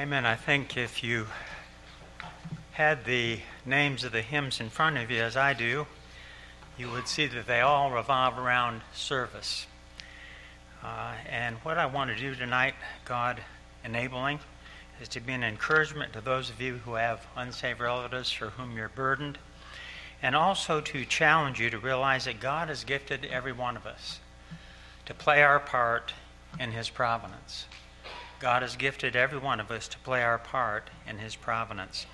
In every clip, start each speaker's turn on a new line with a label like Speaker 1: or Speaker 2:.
Speaker 1: Amen. I think if you had the names of the hymns in front of you, as I do, you would see that they all revolve around service. Uh, and what I want to do tonight, God enabling, is to be an encouragement to those of you who have unsaved relatives for whom you're burdened, and also to challenge you to realize that God has gifted every one of us to play our part in His providence. God has gifted every one of us to play our part in His providence.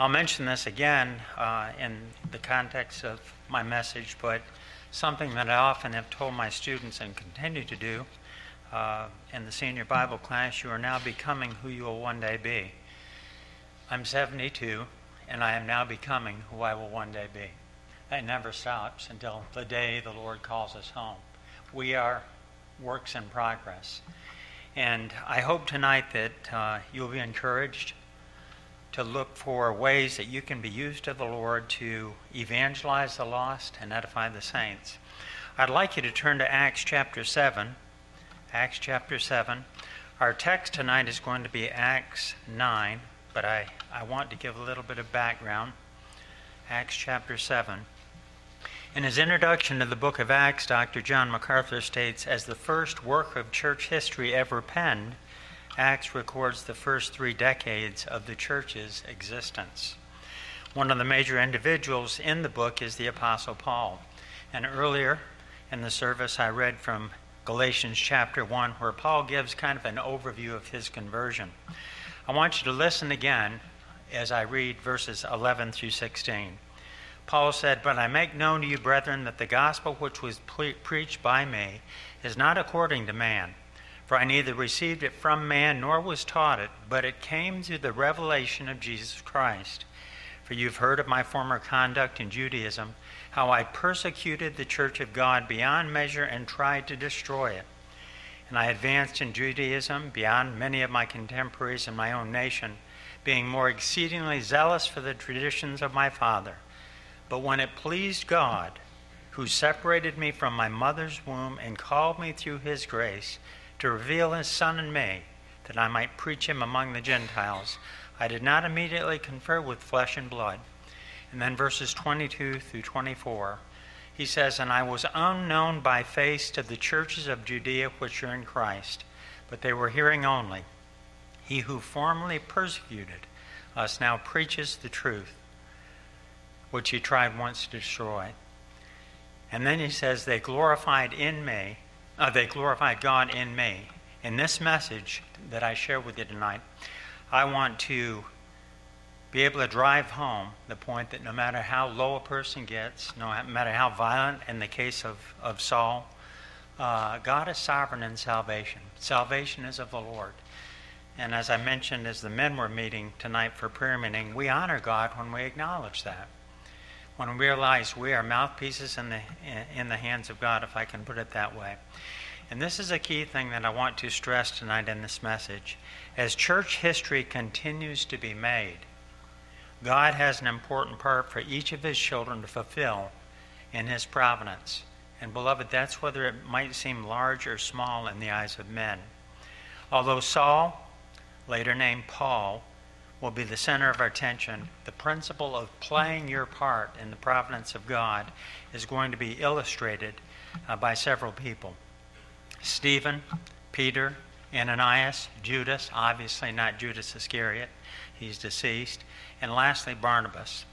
Speaker 1: I'll mention this again uh, in the context of my message, but something that I often have told my students and continue to do uh, in the senior Bible class you are now becoming who you will one day be. I'm 72, and I am now becoming who I will one day be. That never stops until the day the Lord calls us home. We are works in progress. And I hope tonight that uh, you'll be encouraged to look for ways that you can be used of the Lord to evangelize the lost and edify the saints. I'd like you to turn to Acts chapter 7. Acts chapter 7. Our text tonight is going to be Acts 9, but I, I want to give a little bit of background. Acts chapter 7. In his introduction to the book of Acts, Dr. John MacArthur states As the first work of church history ever penned, Acts records the first three decades of the church's existence. One of the major individuals in the book is the Apostle Paul. And earlier in the service, I read from Galatians chapter 1, where Paul gives kind of an overview of his conversion. I want you to listen again as I read verses 11 through 16. Paul said, But I make known to you, brethren, that the gospel which was pre- preached by me is not according to man. For I neither received it from man nor was taught it, but it came through the revelation of Jesus Christ. For you've heard of my former conduct in Judaism, how I persecuted the church of God beyond measure and tried to destroy it. And I advanced in Judaism beyond many of my contemporaries in my own nation, being more exceedingly zealous for the traditions of my father. But when it pleased God, who separated me from my mother's womb and called me through his grace to reveal his Son in me, that I might preach him among the Gentiles, I did not immediately confer with flesh and blood. And then verses 22 through 24, he says, And I was unknown by face to the churches of Judea which are in Christ, but they were hearing only. He who formerly persecuted us now preaches the truth which he tried once to destroy. And then he says, They glorified in me, uh, they glorified God in me. In this message that I share with you tonight, I want to be able to drive home the point that no matter how low a person gets, no matter how violent, in the case of, of Saul, uh, God is sovereign in salvation. Salvation is of the Lord. And as I mentioned, as the men were meeting tonight for prayer meeting, we honor God when we acknowledge that when we realize we are mouthpieces in the, in the hands of God, if I can put it that way. And this is a key thing that I want to stress tonight in this message. As church history continues to be made, God has an important part for each of his children to fulfill in his providence. And beloved, that's whether it might seem large or small in the eyes of men. Although Saul, later named Paul, will be the center of our attention. The principle of playing your part in the providence of God is going to be illustrated uh, by several people Stephen, Peter, Ananias, Judas, obviously not Judas Iscariot, he's deceased, and lastly, Barnabas.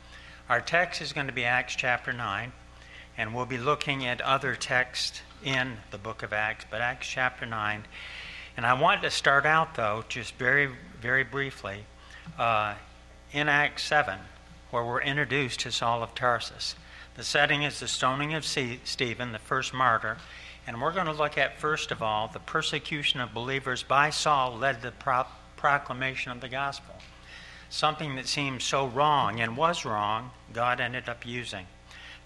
Speaker 1: Our text is going to be Acts chapter 9, and we'll be looking at other texts in the book of Acts, but Acts chapter 9. And I want to start out, though, just very, very briefly, uh, in Acts 7, where we're introduced to Saul of Tarsus. The setting is the stoning of Stephen, the first martyr. And we're going to look at, first of all, the persecution of believers by Saul led to the pro- proclamation of the gospel. Something that seemed so wrong and was wrong, God ended up using.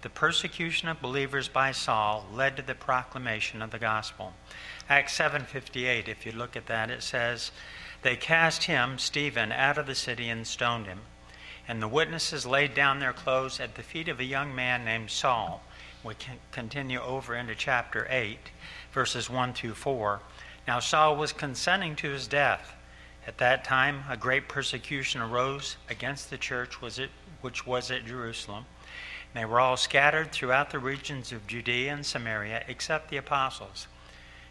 Speaker 1: The persecution of believers by Saul led to the proclamation of the gospel. Acts 7:58, if you look at that, it says, they cast him, Stephen, out of the city and stoned him. And the witnesses laid down their clothes at the feet of a young man named Saul. We can continue over into chapter 8, verses 1 through 4. Now Saul was consenting to his death, At that time, a great persecution arose against the church, which was at Jerusalem. They were all scattered throughout the regions of Judea and Samaria, except the apostles.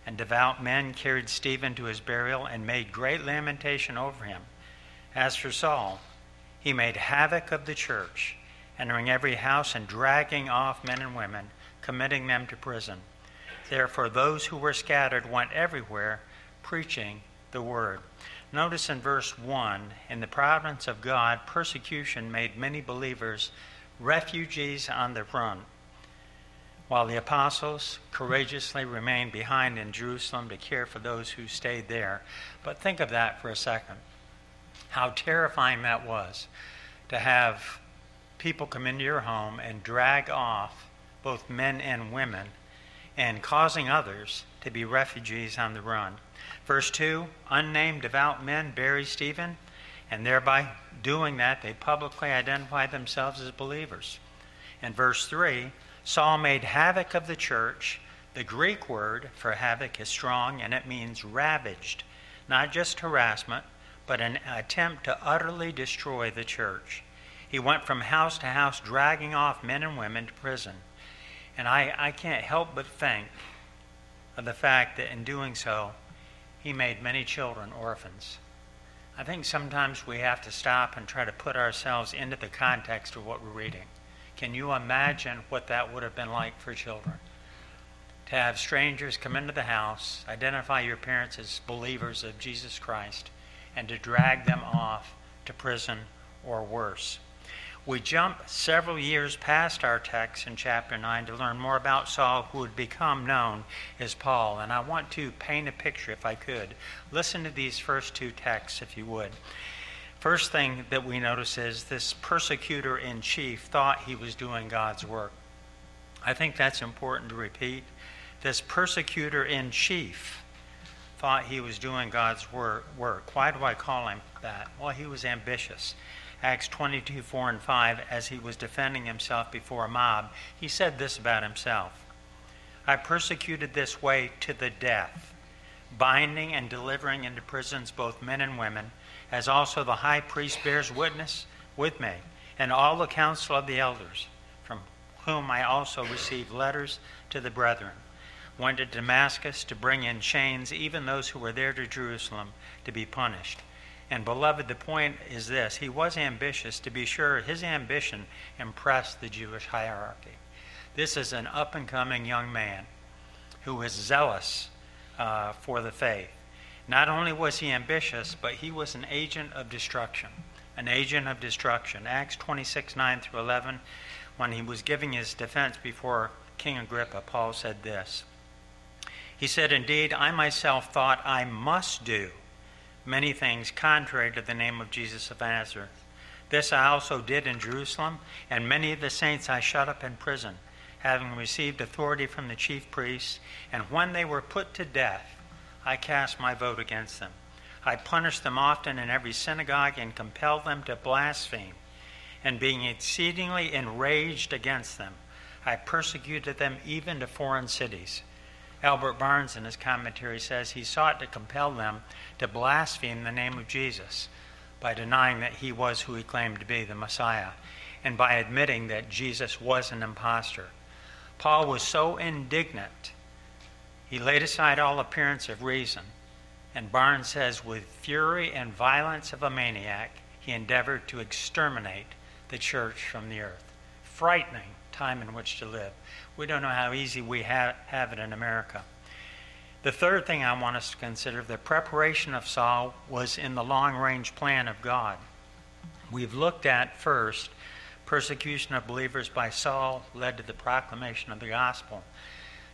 Speaker 1: And devout men carried Stephen to his burial and made great lamentation over him. As for Saul, he made havoc of the church, entering every house and dragging off men and women, committing them to prison. Therefore, those who were scattered went everywhere, preaching the word. Notice in verse 1 In the providence of God, persecution made many believers refugees on the run, while the apostles courageously remained behind in Jerusalem to care for those who stayed there. But think of that for a second. How terrifying that was to have people come into your home and drag off both men and women and causing others to be refugees on the run. Verse 2 Unnamed devout men bury Stephen, and thereby doing that, they publicly identify themselves as believers. In verse 3, Saul made havoc of the church. The Greek word for havoc is strong, and it means ravaged, not just harassment, but an attempt to utterly destroy the church. He went from house to house, dragging off men and women to prison. And I, I can't help but think of the fact that in doing so, he made many children orphans. I think sometimes we have to stop and try to put ourselves into the context of what we're reading. Can you imagine what that would have been like for children? To have strangers come into the house, identify your parents as believers of Jesus Christ, and to drag them off to prison or worse. We jump several years past our text in chapter 9 to learn more about Saul, who would become known as Paul. And I want to paint a picture, if I could. Listen to these first two texts, if you would. First thing that we notice is this persecutor in chief thought he was doing God's work. I think that's important to repeat. This persecutor in chief thought he was doing God's work. Why do I call him that? Well, he was ambitious. Acts 22 4 and 5, as he was defending himself before a mob, he said this about himself I persecuted this way to the death, binding and delivering into prisons both men and women, as also the high priest bears witness with me, and all the council of the elders, from whom I also received letters to the brethren. Went to Damascus to bring in chains even those who were there to Jerusalem to be punished. And, beloved, the point is this he was ambitious. To be sure, his ambition impressed the Jewish hierarchy. This is an up and coming young man who is zealous uh, for the faith. Not only was he ambitious, but he was an agent of destruction. An agent of destruction. Acts 26 9 through 11, when he was giving his defense before King Agrippa, Paul said this. He said, Indeed, I myself thought I must do many things contrary to the name of Jesus of Nazareth. This I also did in Jerusalem, and many of the saints I shut up in prison, having received authority from the chief priests. And when they were put to death, I cast my vote against them. I punished them often in every synagogue and compelled them to blaspheme. And being exceedingly enraged against them, I persecuted them even to foreign cities. Albert Barnes, in his commentary, says he sought to compel them to blaspheme the name of Jesus by denying that he was who he claimed to be, the Messiah, and by admitting that Jesus was an impostor. Paul was so indignant, he laid aside all appearance of reason, and Barnes says, with fury and violence of a maniac, he endeavored to exterminate the church from the earth. Frightening time in which to live. We don't know how easy we ha- have it in America. The third thing I want us to consider the preparation of Saul was in the long range plan of God. We've looked at first persecution of believers by Saul led to the proclamation of the gospel.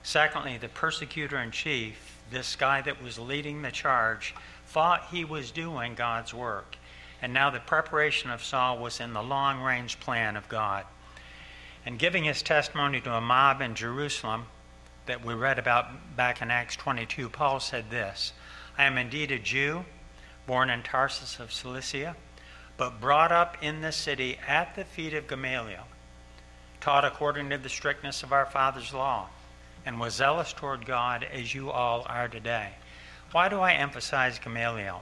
Speaker 1: Secondly, the persecutor in chief, this guy that was leading the charge, thought he was doing God's work. And now the preparation of Saul was in the long range plan of God. And giving his testimony to a mob in Jerusalem that we read about back in Acts 22, Paul said this I am indeed a Jew, born in Tarsus of Cilicia, but brought up in the city at the feet of Gamaliel, taught according to the strictness of our father's law, and was zealous toward God as you all are today. Why do I emphasize Gamaliel?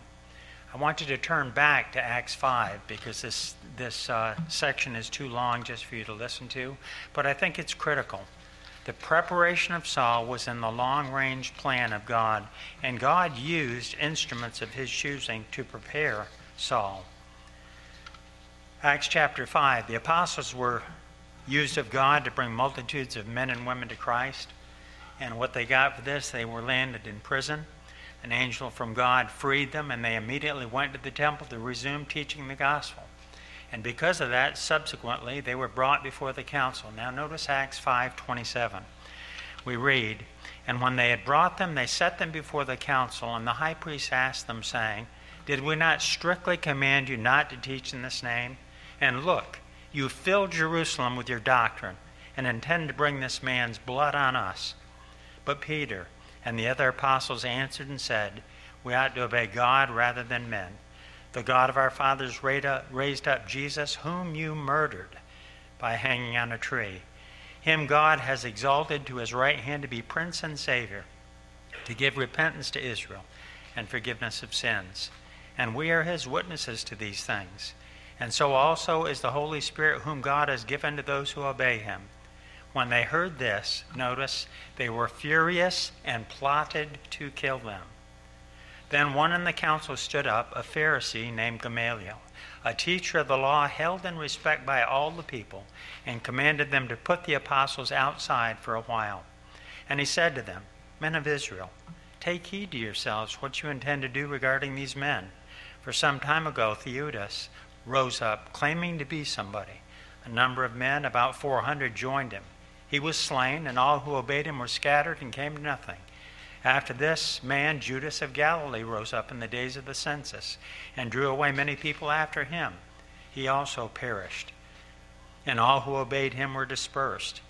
Speaker 1: I want you to turn back to Acts 5 because this, this uh, section is too long just for you to listen to, but I think it's critical. The preparation of Saul was in the long range plan of God, and God used instruments of his choosing to prepare Saul. Acts chapter 5 the apostles were used of God to bring multitudes of men and women to Christ, and what they got for this, they were landed in prison. An angel from God freed them, and they immediately went to the temple to resume teaching the gospel. And because of that, subsequently, they were brought before the council. Now notice Acts 5:27. We read, "And when they had brought them, they set them before the council, and the high priest asked them, saying, Did we not strictly command you not to teach in this name? And look, you filled Jerusalem with your doctrine, and intend to bring this man's blood on us. But Peter, and the other apostles answered and said, We ought to obey God rather than men. The God of our fathers raised up Jesus, whom you murdered by hanging on a tree. Him God has exalted to his right hand to be Prince and Savior, to give repentance to Israel and forgiveness of sins. And we are his witnesses to these things. And so also is the Holy Spirit, whom God has given to those who obey him. When they heard this, notice, they were furious and plotted to kill them. Then one in the council stood up, a Pharisee named Gamaliel, a teacher of the law held in respect by all the people, and commanded them to put the apostles outside for a while. And he said to them, Men of Israel, take heed to yourselves what you intend to do regarding these men. For some time ago, Theudas rose up, claiming to be somebody. A number of men, about 400, joined him. He was slain, and all who obeyed him were scattered and came to nothing. After this man, Judas of Galilee, rose up in the days of the census and drew away many people after him. He also perished, and all who obeyed him were dispersed.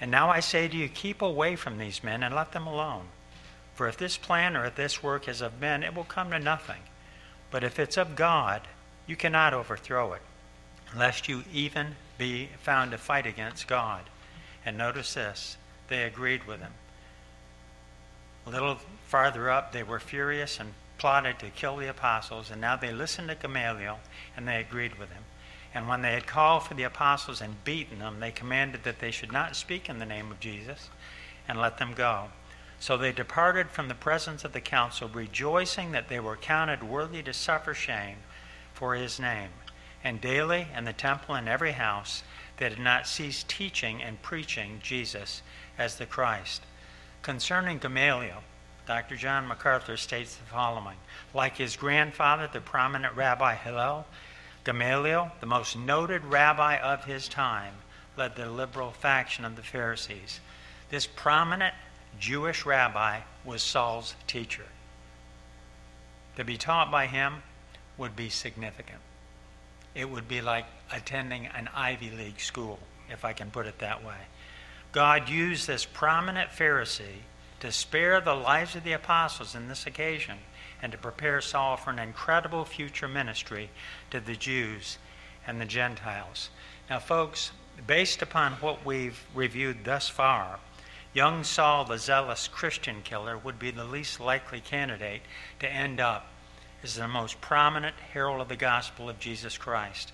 Speaker 1: And now I say to you, keep away from these men and let them alone. For if this plan or if this work is of men, it will come to nothing. But if it's of God, you cannot overthrow it, lest you even be found to fight against God. And notice this they agreed with him. A little farther up, they were furious and plotted to kill the apostles, and now they listened to Gamaliel and they agreed with him. And when they had called for the apostles and beaten them, they commanded that they should not speak in the name of Jesus and let them go. So they departed from the presence of the council, rejoicing that they were counted worthy to suffer shame for his name. And daily in the temple and every house, they did not cease teaching and preaching Jesus as the Christ. Concerning Gamaliel, Dr. John MacArthur states the following Like his grandfather, the prominent Rabbi Hillel, Gamaliel, the most noted rabbi of his time, led the liberal faction of the Pharisees. This prominent Jewish rabbi was Saul's teacher. To be taught by him would be significant it would be like attending an Ivy League school, if I can put it that way. God used this prominent Pharisee to spare the lives of the apostles in this occasion and to prepare Saul for an incredible future ministry to the Jews and the Gentiles. Now, folks, based upon what we've reviewed thus far, young Saul, the zealous Christian killer, would be the least likely candidate to end up is the most prominent herald of the gospel of Jesus Christ.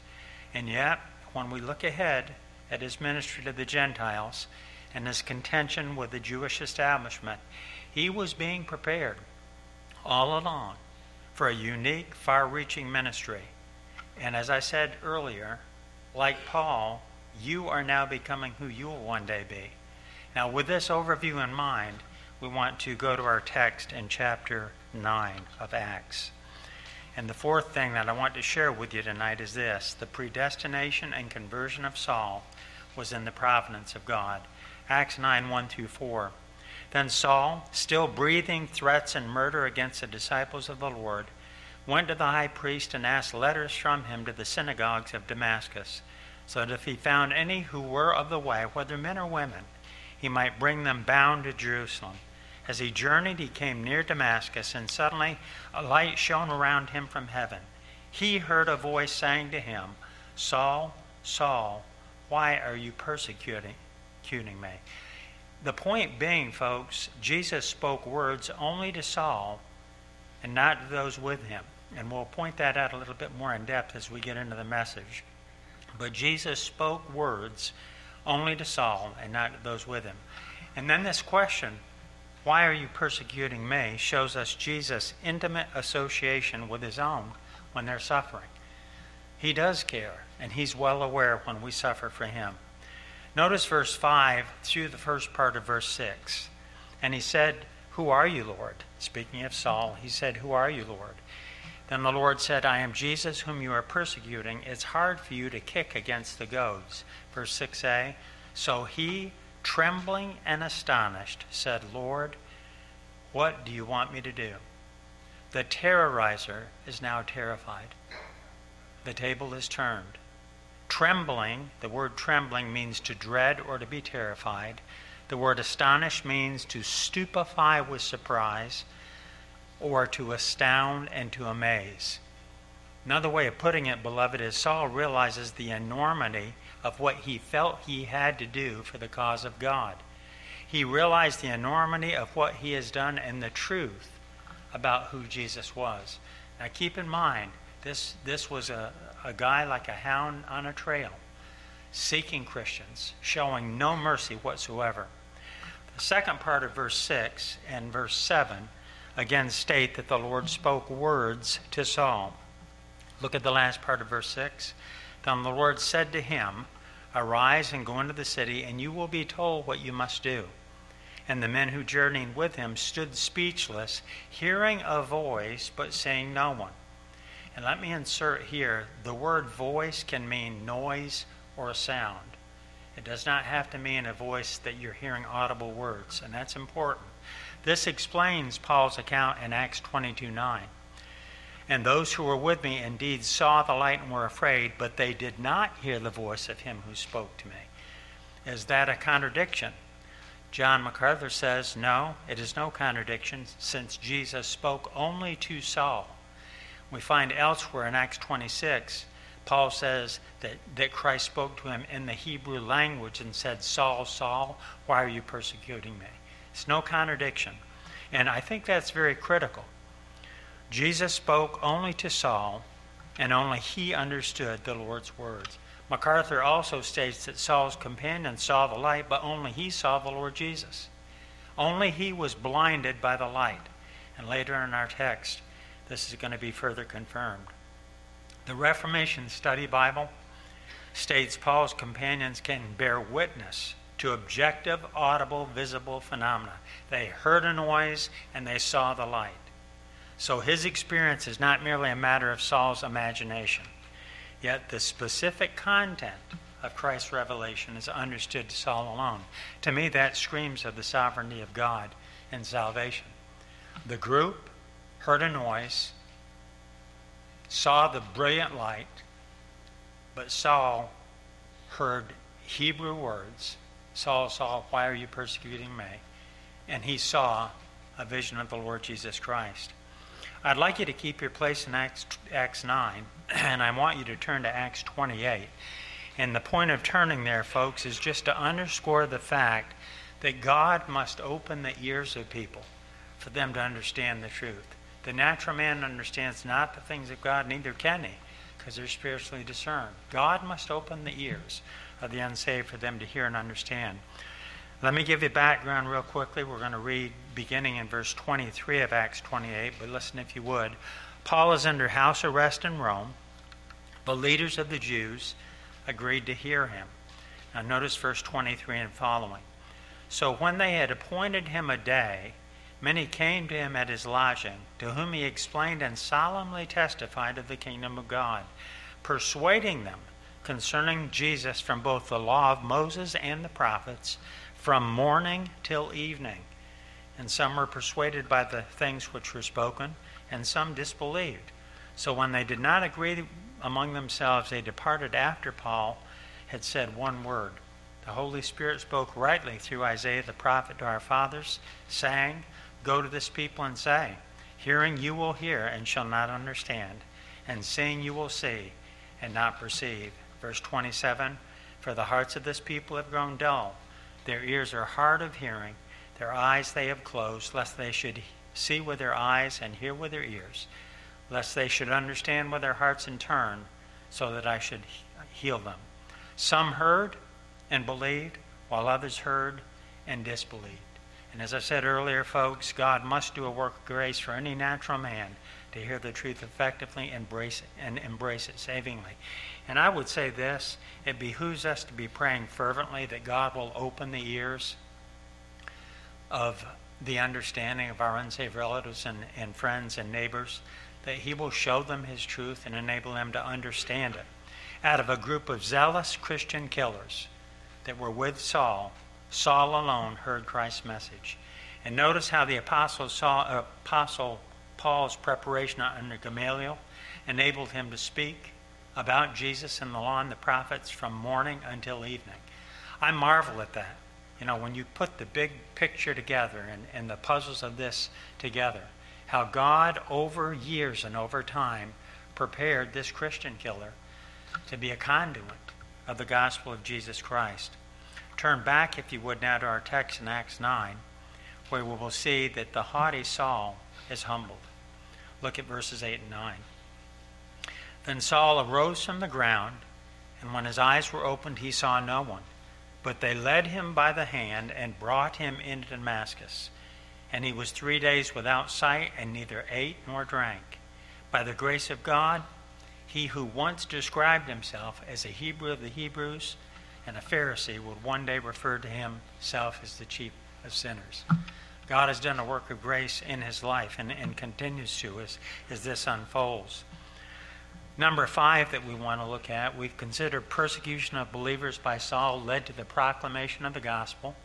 Speaker 1: And yet, when we look ahead at his ministry to the Gentiles and his contention with the Jewish establishment, he was being prepared all along for a unique, far reaching ministry. And as I said earlier, like Paul, you are now becoming who you will one day be. Now, with this overview in mind, we want to go to our text in chapter 9 of Acts. And the fourth thing that I want to share with you tonight is this the predestination and conversion of Saul was in the providence of God. Acts 9 1 through 4. Then Saul, still breathing threats and murder against the disciples of the Lord, went to the high priest and asked letters from him to the synagogues of Damascus, so that if he found any who were of the way, whether men or women, he might bring them bound to Jerusalem. As he journeyed, he came near Damascus, and suddenly a light shone around him from heaven. He heard a voice saying to him, Saul, Saul, why are you persecuting me? The point being, folks, Jesus spoke words only to Saul and not to those with him. And we'll point that out a little bit more in depth as we get into the message. But Jesus spoke words only to Saul and not to those with him. And then this question, why are you persecuting me, shows us Jesus' intimate association with his own when they're suffering. He does care, and he's well aware when we suffer for him. Notice verse 5 through the first part of verse 6. And he said, Who are you, Lord? Speaking of Saul, he said, Who are you, Lord? Then the Lord said, I am Jesus whom you are persecuting. It's hard for you to kick against the goads. Verse 6a. So he, trembling and astonished, said, Lord, what do you want me to do? The terrorizer is now terrified. The table is turned. Trembling, the word trembling means to dread or to be terrified. The word astonished means to stupefy with surprise or to astound and to amaze. Another way of putting it, beloved, is Saul realizes the enormity of what he felt he had to do for the cause of God. He realized the enormity of what he has done and the truth about who Jesus was. Now keep in mind, this, this was a, a guy like a hound on a trail, seeking Christians, showing no mercy whatsoever. The second part of verse 6 and verse 7 again state that the Lord spoke words to Saul. Look at the last part of verse 6. Then the Lord said to him, Arise and go into the city, and you will be told what you must do. And the men who journeyed with him stood speechless, hearing a voice, but saying no one. And let me insert here the word voice can mean noise or sound. It does not have to mean a voice that you're hearing audible words, and that's important. This explains Paul's account in Acts 22 9. And those who were with me indeed saw the light and were afraid, but they did not hear the voice of him who spoke to me. Is that a contradiction? John MacArthur says, no, it is no contradiction, since Jesus spoke only to Saul. We find elsewhere in Acts 26, Paul says that, that Christ spoke to him in the Hebrew language and said, Saul, Saul, why are you persecuting me? It's no contradiction. And I think that's very critical. Jesus spoke only to Saul, and only he understood the Lord's words. MacArthur also states that Saul's companions saw the light, but only he saw the Lord Jesus. Only he was blinded by the light. And later in our text, this is going to be further confirmed. The Reformation Study Bible states Paul's companions can bear witness to objective, audible, visible phenomena. They heard a noise and they saw the light. So his experience is not merely a matter of Saul's imagination, yet the specific content of Christ's revelation is understood to Saul alone. To me, that screams of the sovereignty of God in salvation. The group heard a noise, saw the brilliant light, but Saul heard Hebrew words. Saul, Saul, why are you persecuting me? And he saw a vision of the Lord Jesus Christ. I'd like you to keep your place in Acts, Acts 9, and I want you to turn to Acts 28. And the point of turning there, folks, is just to underscore the fact that God must open the ears of people for them to understand the truth. The natural man understands not the things of God, neither can he, because they're spiritually discerned. God must open the ears of the unsaved for them to hear and understand. Let me give you background real quickly. We're going to read beginning in verse 23 of Acts 28, but listen if you would. Paul is under house arrest in Rome. The leaders of the Jews agreed to hear him. Now, notice verse 23 and following. So, when they had appointed him a day, many came to him at his lodging, to whom he explained and solemnly testified of the kingdom of God, persuading them concerning Jesus from both the law of Moses and the prophets from morning till evening. And some were persuaded by the things which were spoken, and some disbelieved. So when they did not agree among themselves, they departed after Paul had said one word. The Holy Spirit spoke rightly through Isaiah the prophet to our fathers, saying, Go to this people and say, Hearing you will hear and shall not understand, and seeing you will see and not perceive. Verse 27 For the hearts of this people have grown dull their ears are hard of hearing, their eyes they have closed, lest they should see with their eyes and hear with their ears, lest they should understand with their hearts in turn, so that I should heal them. Some heard and believed, while others heard and disbelieved. And as I said earlier, folks, God must do a work of grace for any natural man to hear the truth effectively embrace and embrace it savingly. And I would say this it behooves us to be praying fervently that God will open the ears of the understanding of our unsaved relatives and, and friends and neighbors, that He will show them His truth and enable them to understand it. Out of a group of zealous Christian killers that were with Saul, Saul alone heard Christ's message. And notice how the apostle, Saul, uh, apostle Paul's preparation under Gamaliel enabled him to speak about Jesus and the law and the prophets from morning until evening. I marvel at that. You know, when you put the big picture together and, and the puzzles of this together, how God, over years and over time, prepared this Christian killer to be a conduit of the gospel of Jesus Christ. Turn back, if you would, now to our text in Acts 9, where we will see that the haughty Saul is humbled. Look at verses 8 and 9. Then Saul arose from the ground, and when his eyes were opened, he saw no one. But they led him by the hand and brought him into Damascus. And he was three days without sight, and neither ate nor drank. By the grace of God, he who once described himself as a Hebrew of the Hebrews and a Pharisee would one day refer to himself as the chief of sinners. God has done a work of grace in his life and, and continues to as, as this unfolds. Number five that we want to look at, we've considered persecution of believers by Saul led to the proclamation of the gospel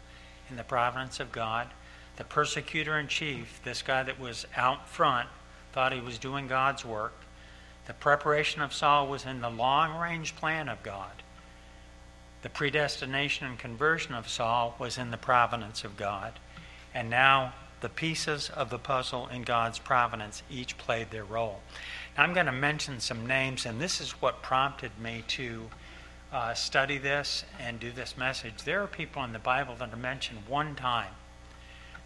Speaker 1: in the providence of God. The persecutor in chief, this guy that was out front, thought he was doing God's work. The preparation of Saul was in the long range plan of God. The predestination and conversion of Saul was in the providence of God. And now the pieces of the puzzle in God's providence each played their role. Now, I'm going to mention some names, and this is what prompted me to uh, study this and do this message. There are people in the Bible that are mentioned one time.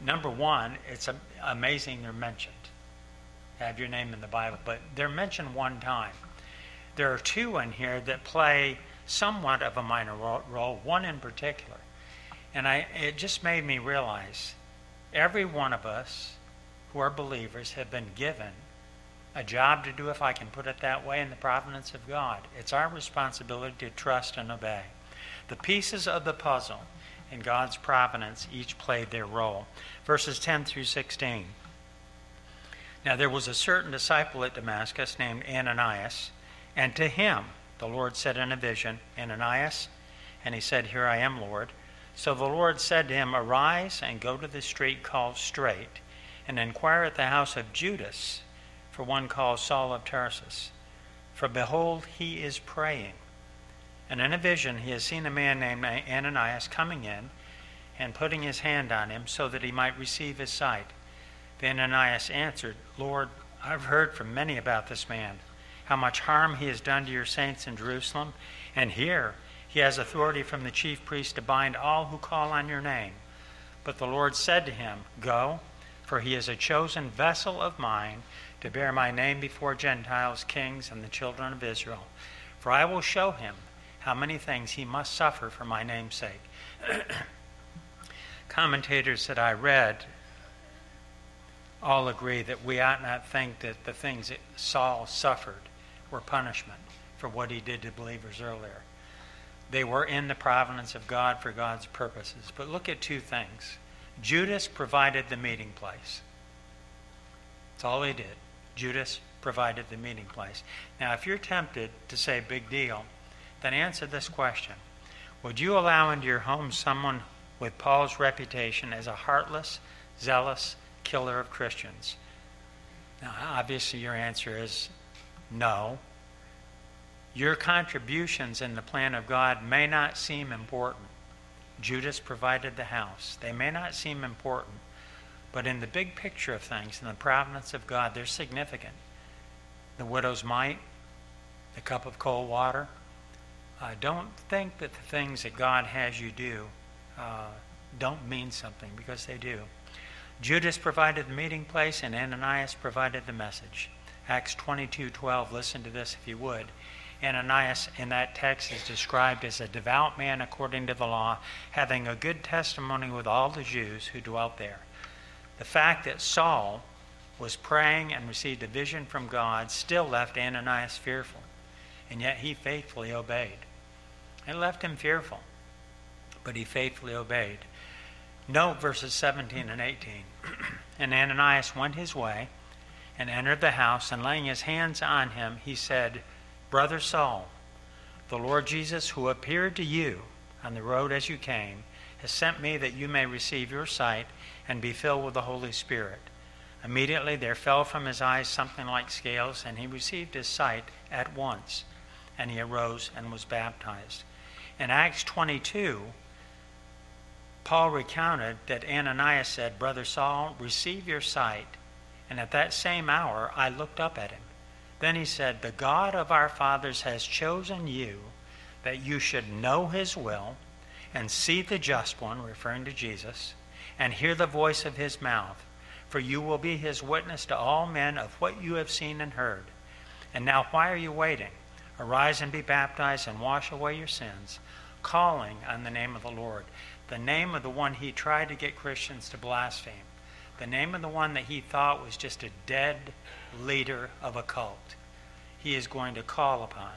Speaker 1: Number one, it's amazing they're mentioned. Have your name in the Bible, but they're mentioned one time. There are two in here that play somewhat of a minor role, one in particular. And I, it just made me realize every one of us who are believers have been given a job to do, if I can put it that way, in the providence of God. It's our responsibility to trust and obey. The pieces of the puzzle in God's providence each played their role. Verses 10 through 16. Now there was a certain disciple at Damascus named Ananias, and to him the Lord said in a vision, Ananias, and he said, Here I am, Lord. So the Lord said to him, Arise and go to the street called Straight, and inquire at the house of Judas for one called Saul of Tarsus. For behold, he is praying. And in a vision, he has seen a man named Ananias coming in and putting his hand on him so that he might receive his sight. Then Ananias answered, Lord, I've heard from many about this man, how much harm he has done to your saints in Jerusalem. And here he has authority from the chief priest to bind all who call on your name. But the Lord said to him, Go, for he is a chosen vessel of mine to bear my name before Gentiles, kings, and the children of Israel. For I will show him how many things he must suffer for my name's sake. Commentators that I read all agree that we ought not think that the things that Saul suffered were punishment for what he did to believers earlier. They were in the providence of God for God's purposes. But look at two things. Judas provided the meeting place. That's all he did. Judas provided the meeting place. Now, if you're tempted to say big deal, then answer this question Would you allow into your home someone with Paul's reputation as a heartless, zealous killer of Christians? Now, obviously, your answer is no. Your contributions in the plan of God may not seem important. Judas provided the house. They may not seem important. But in the big picture of things, in the providence of God, they're significant. The widow's mite, the cup of cold water. Uh, don't think that the things that God has you do uh, don't mean something, because they do. Judas provided the meeting place, and Ananias provided the message. Acts 22:12. Listen to this if you would. Ananias in that text is described as a devout man according to the law, having a good testimony with all the Jews who dwelt there. The fact that Saul was praying and received a vision from God still left Ananias fearful, and yet he faithfully obeyed. It left him fearful, but he faithfully obeyed. Note verses 17 and 18. and Ananias went his way and entered the house, and laying his hands on him, he said, Brother Saul, the Lord Jesus, who appeared to you on the road as you came, has sent me that you may receive your sight and be filled with the Holy Spirit. Immediately there fell from his eyes something like scales, and he received his sight at once, and he arose and was baptized. In Acts 22, Paul recounted that Ananias said, Brother Saul, receive your sight. And at that same hour I looked up at him. Then he said, The God of our fathers has chosen you that you should know his will and see the just one, referring to Jesus, and hear the voice of his mouth. For you will be his witness to all men of what you have seen and heard. And now, why are you waiting? Arise and be baptized and wash away your sins, calling on the name of the Lord, the name of the one he tried to get Christians to blaspheme, the name of the one that he thought was just a dead leader of a cult. He is going to call upon.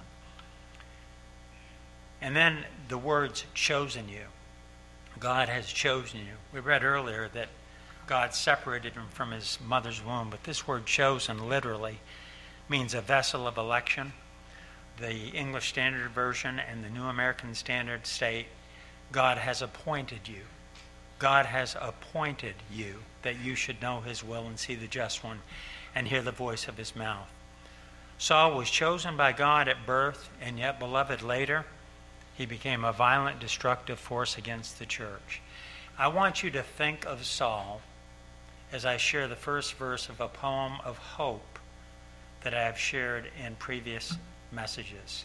Speaker 1: And then the words chosen you. God has chosen you. We read earlier that God separated him from his mother's womb, but this word chosen literally means a vessel of election the English Standard Version and the New American Standard state, God has appointed you. God has appointed you that you should know his will and see the just one and hear the voice of his mouth. Saul was chosen by God at birth, and yet, beloved, later, he became a violent, destructive force against the church. I want you to think of Saul as I share the first verse of a poem of hope that I have shared in previous messages.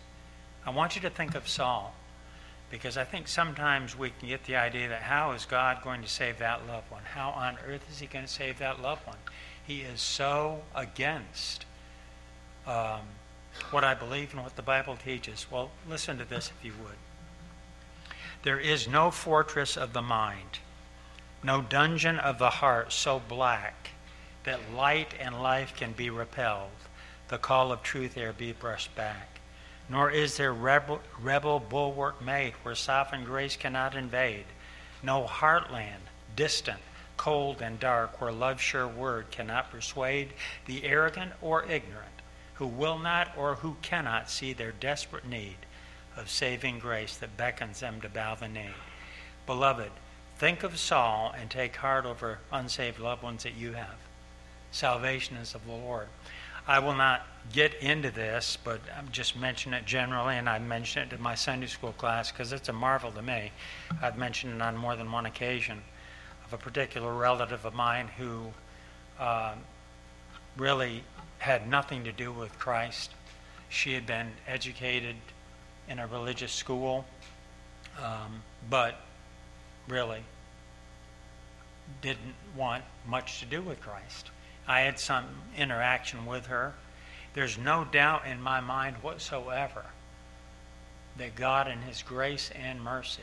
Speaker 1: I want you to think of Saul because I think sometimes we can get the idea that how is God going to save that loved one? How on earth is he going to save that loved one? He is so against um, what I believe and what the Bible teaches. Well, listen to this if you would. There is no fortress of the mind, no dungeon of the heart so black that light and life can be repelled the call of truth ere be brushed back. Nor is there rebel, rebel bulwark made where softened grace cannot invade. No heartland, distant, cold, and dark, where love's sure word cannot persuade the arrogant or ignorant who will not or who cannot see their desperate need of saving grace that beckons them to bow the knee. Beloved, think of Saul and take heart over unsaved loved ones that you have. Salvation is of the Lord. I will not get into this, but I'm just mention it generally, and I mention it to my Sunday school class because it's a marvel to me. I've mentioned it on more than one occasion of a particular relative of mine who uh, really had nothing to do with Christ. She had been educated in a religious school, um, but really didn't want much to do with Christ. I had some interaction with her. There's no doubt in my mind whatsoever that God, in His grace and mercy,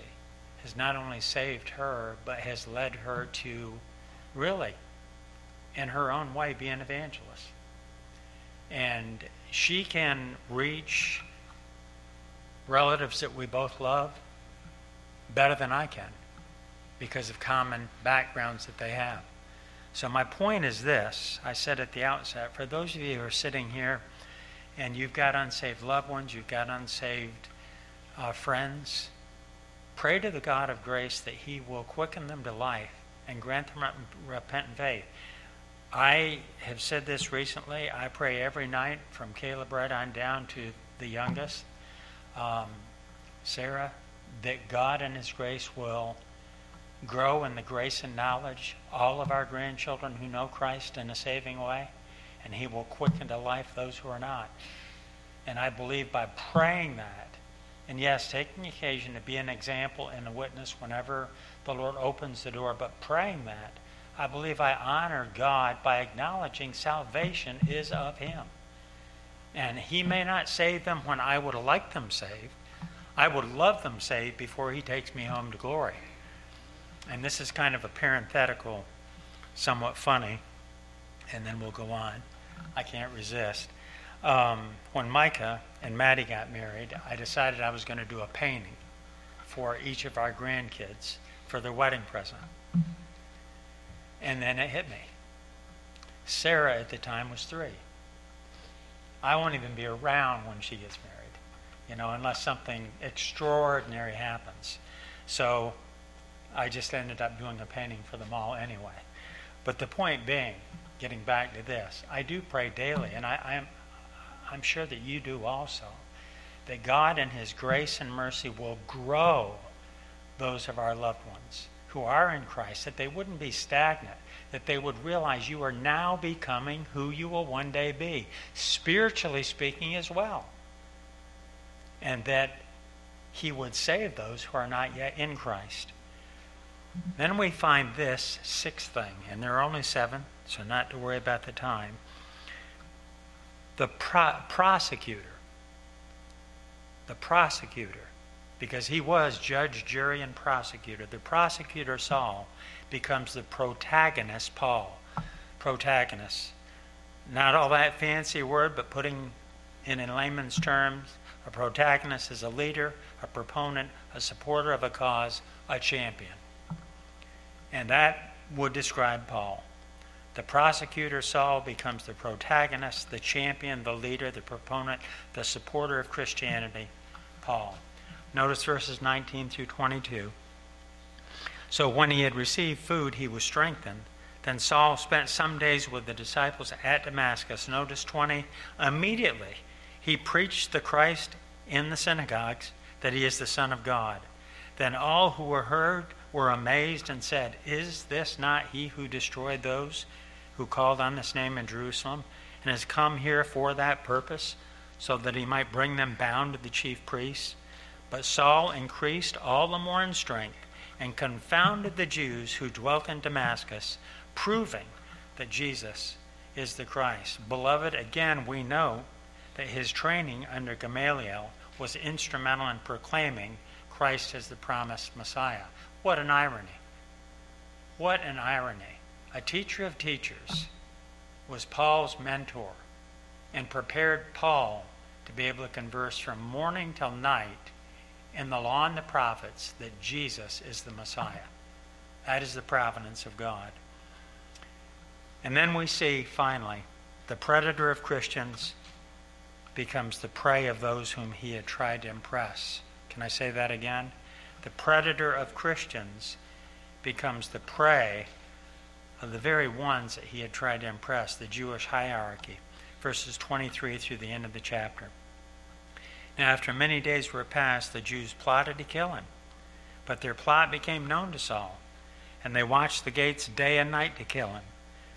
Speaker 1: has not only saved her, but has led her to really, in her own way, be an evangelist. And she can reach relatives that we both love better than I can because of common backgrounds that they have. So, my point is this I said at the outset for those of you who are sitting here and you've got unsaved loved ones, you've got unsaved uh, friends, pray to the God of grace that He will quicken them to life and grant them repentant faith. I have said this recently. I pray every night from Caleb right on down to the youngest, um, Sarah, that God in His grace will grow in the grace and knowledge all of our grandchildren who know Christ in a saving way, and He will quicken to life those who are not. And I believe by praying that, and yes, taking occasion to be an example and a witness whenever the Lord opens the door, but praying that, I believe I honor God by acknowledging salvation is of Him. And He may not save them when I would like them saved. I would love them saved before He takes me home to glory. And this is kind of a parenthetical, somewhat funny, and then we'll go on. I can't resist. Um, when Micah and Maddie got married, I decided I was going to do a painting for each of our grandkids for their wedding present. And then it hit me. Sarah at the time was three. I won't even be around when she gets married, you know, unless something extraordinary happens. So I just ended up doing a painting for them all anyway. But the point being, getting back to this, I do pray daily, and I, I'm, I'm sure that you do also, that God in His grace and mercy will grow those of our loved ones who are in Christ, that they wouldn't be stagnant, that they would realize you are now becoming who you will one day be, spiritually speaking as well. And that He would save those who are not yet in Christ. Then we find this sixth thing, and there are only seven, so not to worry about the time. The pro- prosecutor. The prosecutor. Because he was judge, jury, and prosecutor. The prosecutor, Saul, becomes the protagonist, Paul. Protagonist. Not all that fancy word, but putting in, in layman's terms, a protagonist is a leader, a proponent, a supporter of a cause, a champion. And that would describe Paul. The prosecutor, Saul, becomes the protagonist, the champion, the leader, the proponent, the supporter of Christianity, Paul. Notice verses 19 through 22. So when he had received food, he was strengthened. Then Saul spent some days with the disciples at Damascus. Notice 20. Immediately he preached the Christ in the synagogues that he is the Son of God. Then all who were heard were amazed and said, Is this not he who destroyed those who called on this name in Jerusalem and has come here for that purpose, so that he might bring them bound to the chief priests? But Saul increased all the more in strength and confounded the Jews who dwelt in Damascus, proving that Jesus is the Christ. Beloved, again, we know that his training under Gamaliel was instrumental in proclaiming Christ as the promised Messiah. What an irony. What an irony. A teacher of teachers was Paul's mentor and prepared Paul to be able to converse from morning till night in the law and the prophets that Jesus is the Messiah. That is the providence of God. And then we see, finally, the predator of Christians becomes the prey of those whom he had tried to impress. Can I say that again? the predator of Christians becomes the prey of the very ones that he had tried to impress, the Jewish hierarchy. Verses 23 through the end of the chapter. Now, after many days were passed, the Jews plotted to kill him. But their plot became known to Saul, and they watched the gates day and night to kill him.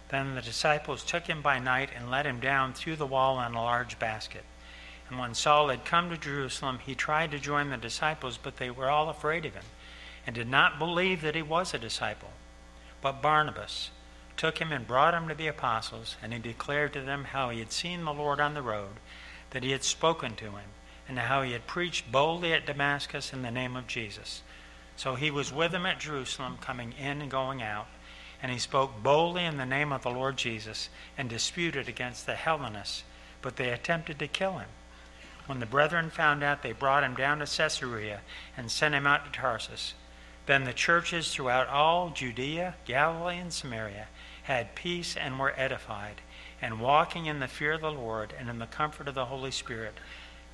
Speaker 1: Then the disciples took him by night and let him down through the wall in a large basket. And when Saul had come to Jerusalem, he tried to join the disciples, but they were all afraid of him and did not believe that he was a disciple. But Barnabas took him and brought him to the apostles, and he declared to them how he had seen the Lord on the road, that he had spoken to him, and how he had preached boldly at Damascus in the name of Jesus. So he was with them at Jerusalem, coming in and going out, and he spoke boldly in the name of the Lord Jesus, and disputed against the Hellenists, but they attempted to kill him. When the brethren found out, they brought him down to Caesarea and sent him out to Tarsus. Then the churches throughout all Judea, Galilee, and Samaria had peace and were edified, and walking in the fear of the Lord and in the comfort of the Holy Spirit,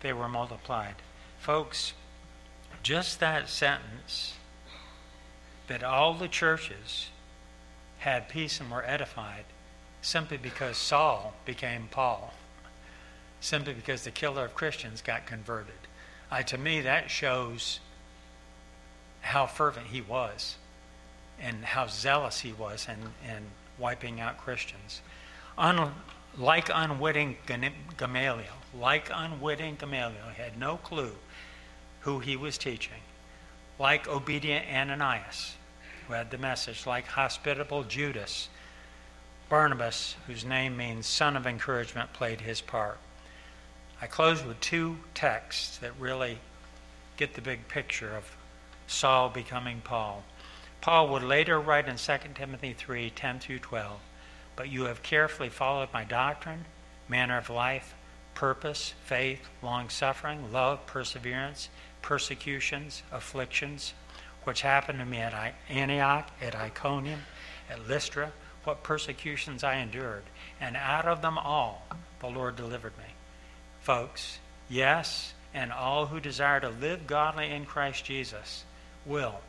Speaker 1: they were multiplied. Folks, just that sentence that all the churches had peace and were edified simply because Saul became Paul simply because the killer of Christians got converted. Uh, to me, that shows how fervent he was and how zealous he was in, in wiping out Christians. Un, like unwitting Gamaliel, like unwitting Gamaliel, had no clue who he was teaching. Like obedient Ananias, who had the message, like hospitable Judas, Barnabas, whose name means son of encouragement, played his part. I close with two texts that really get the big picture of Saul becoming Paul. Paul would later write in 2 Timothy 3 10 through 12, But you have carefully followed my doctrine, manner of life, purpose, faith, long suffering, love, perseverance, persecutions, afflictions, which happened to me at Antioch, at Iconium, at Lystra, what persecutions I endured, and out of them all the Lord delivered me. Folks, yes, and all who desire to live godly in Christ Jesus will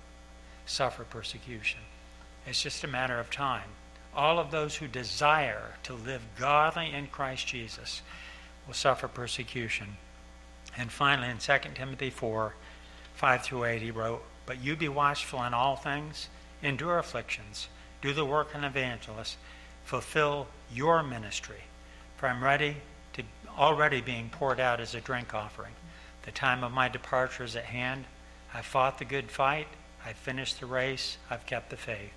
Speaker 1: suffer persecution. It's just a matter of time. All of those who desire to live godly in Christ Jesus will suffer persecution. And finally, in 2 Timothy 4 5 through 8, he wrote, But you be watchful in all things, endure afflictions, do the work of an evangelist, fulfill your ministry. For I'm ready to already being poured out as a drink offering. The time of my departure is at hand. I fought the good fight. I've finished the race. I've kept the faith.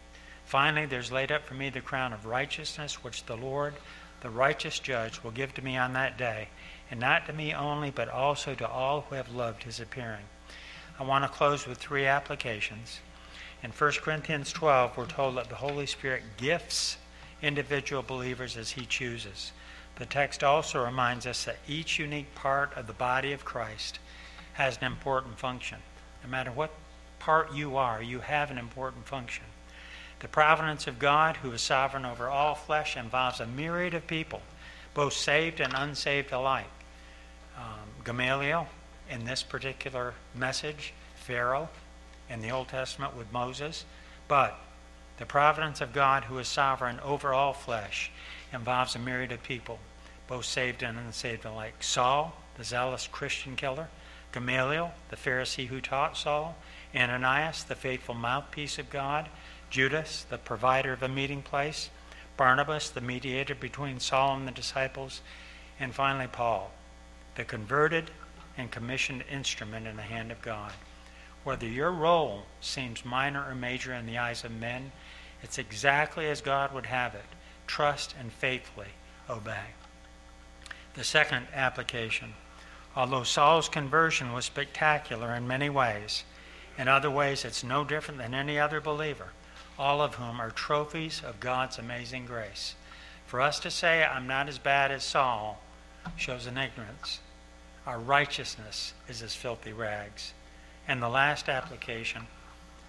Speaker 1: Finally, there's laid up for me the crown of righteousness, which the Lord, the righteous judge, will give to me on that day, and not to me only, but also to all who have loved his appearing. I want to close with three applications. In 1 Corinthians 12, we're told that the Holy Spirit gifts individual believers as he chooses. The text also reminds us that each unique part of the body of Christ has an important function. No matter what part you are, you have an important function. The providence of God, who is sovereign over all flesh, involves a myriad of people, both saved and unsaved alike. Um, Gamaliel, in this particular message, Pharaoh, in the Old Testament with Moses, but the providence of God, who is sovereign over all flesh, involves a myriad of people, both saved and unsaved alike. Saul, the zealous Christian killer, Gamaliel, the Pharisee who taught Saul, Ananias, the faithful mouthpiece of God, Judas, the provider of a meeting place, Barnabas, the mediator between Saul and the disciples, and finally Paul, the converted and commissioned instrument in the hand of God. Whether your role seems minor or major in the eyes of men, it's exactly as God would have it. Trust and faithfully obey. The second application. Although Saul's conversion was spectacular in many ways, in other ways it's no different than any other believer, all of whom are trophies of God's amazing grace. For us to say, I'm not as bad as Saul, shows an ignorance. Our righteousness is as filthy rags. And the last application,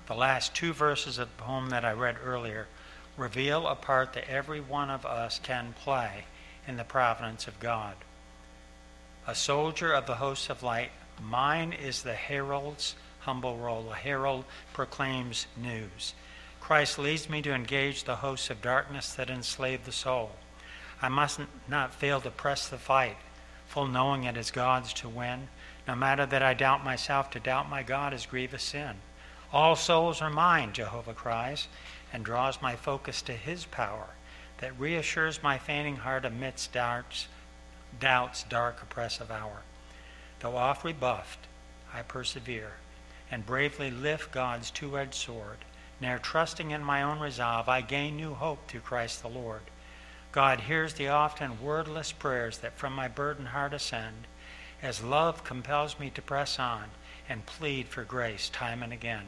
Speaker 1: the last two verses of the poem that I read earlier, reveal a part that every one of us can play in the providence of God. A soldier of the hosts of light, mine is the herald's humble role. A herald proclaims news. Christ leads me to engage the hosts of darkness that enslave the soul. I must not fail to press the fight, full knowing it is God's to win. No matter that I doubt myself, to doubt my God is grievous sin. All souls are mine, Jehovah cries, and draws my focus to his power that reassures my fainting heart amidst doubts, doubt's dark oppressive hour. Though oft rebuffed, I persevere and bravely lift God's two edged sword. Ne'er trusting in my own resolve, I gain new hope through Christ the Lord. God hears the often wordless prayers that from my burdened heart ascend, as love compels me to press on and plead for grace time and again.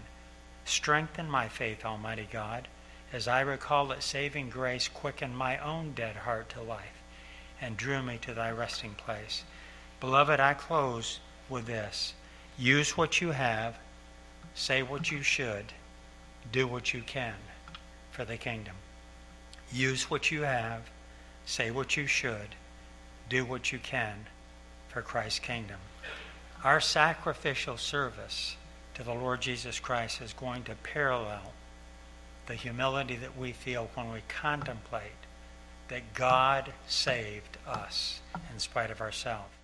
Speaker 1: Strengthen my faith, Almighty God as I recall that saving grace quickened my own dead heart to life and drew me to thy resting place. Beloved, I close with this use what you have, say what you should, do what you can for the kingdom. Use what you have, say what you should, do what you can for Christ's kingdom. Our sacrificial service to the Lord Jesus Christ is going to parallel the humility that we feel when we contemplate that God saved us in spite of ourselves.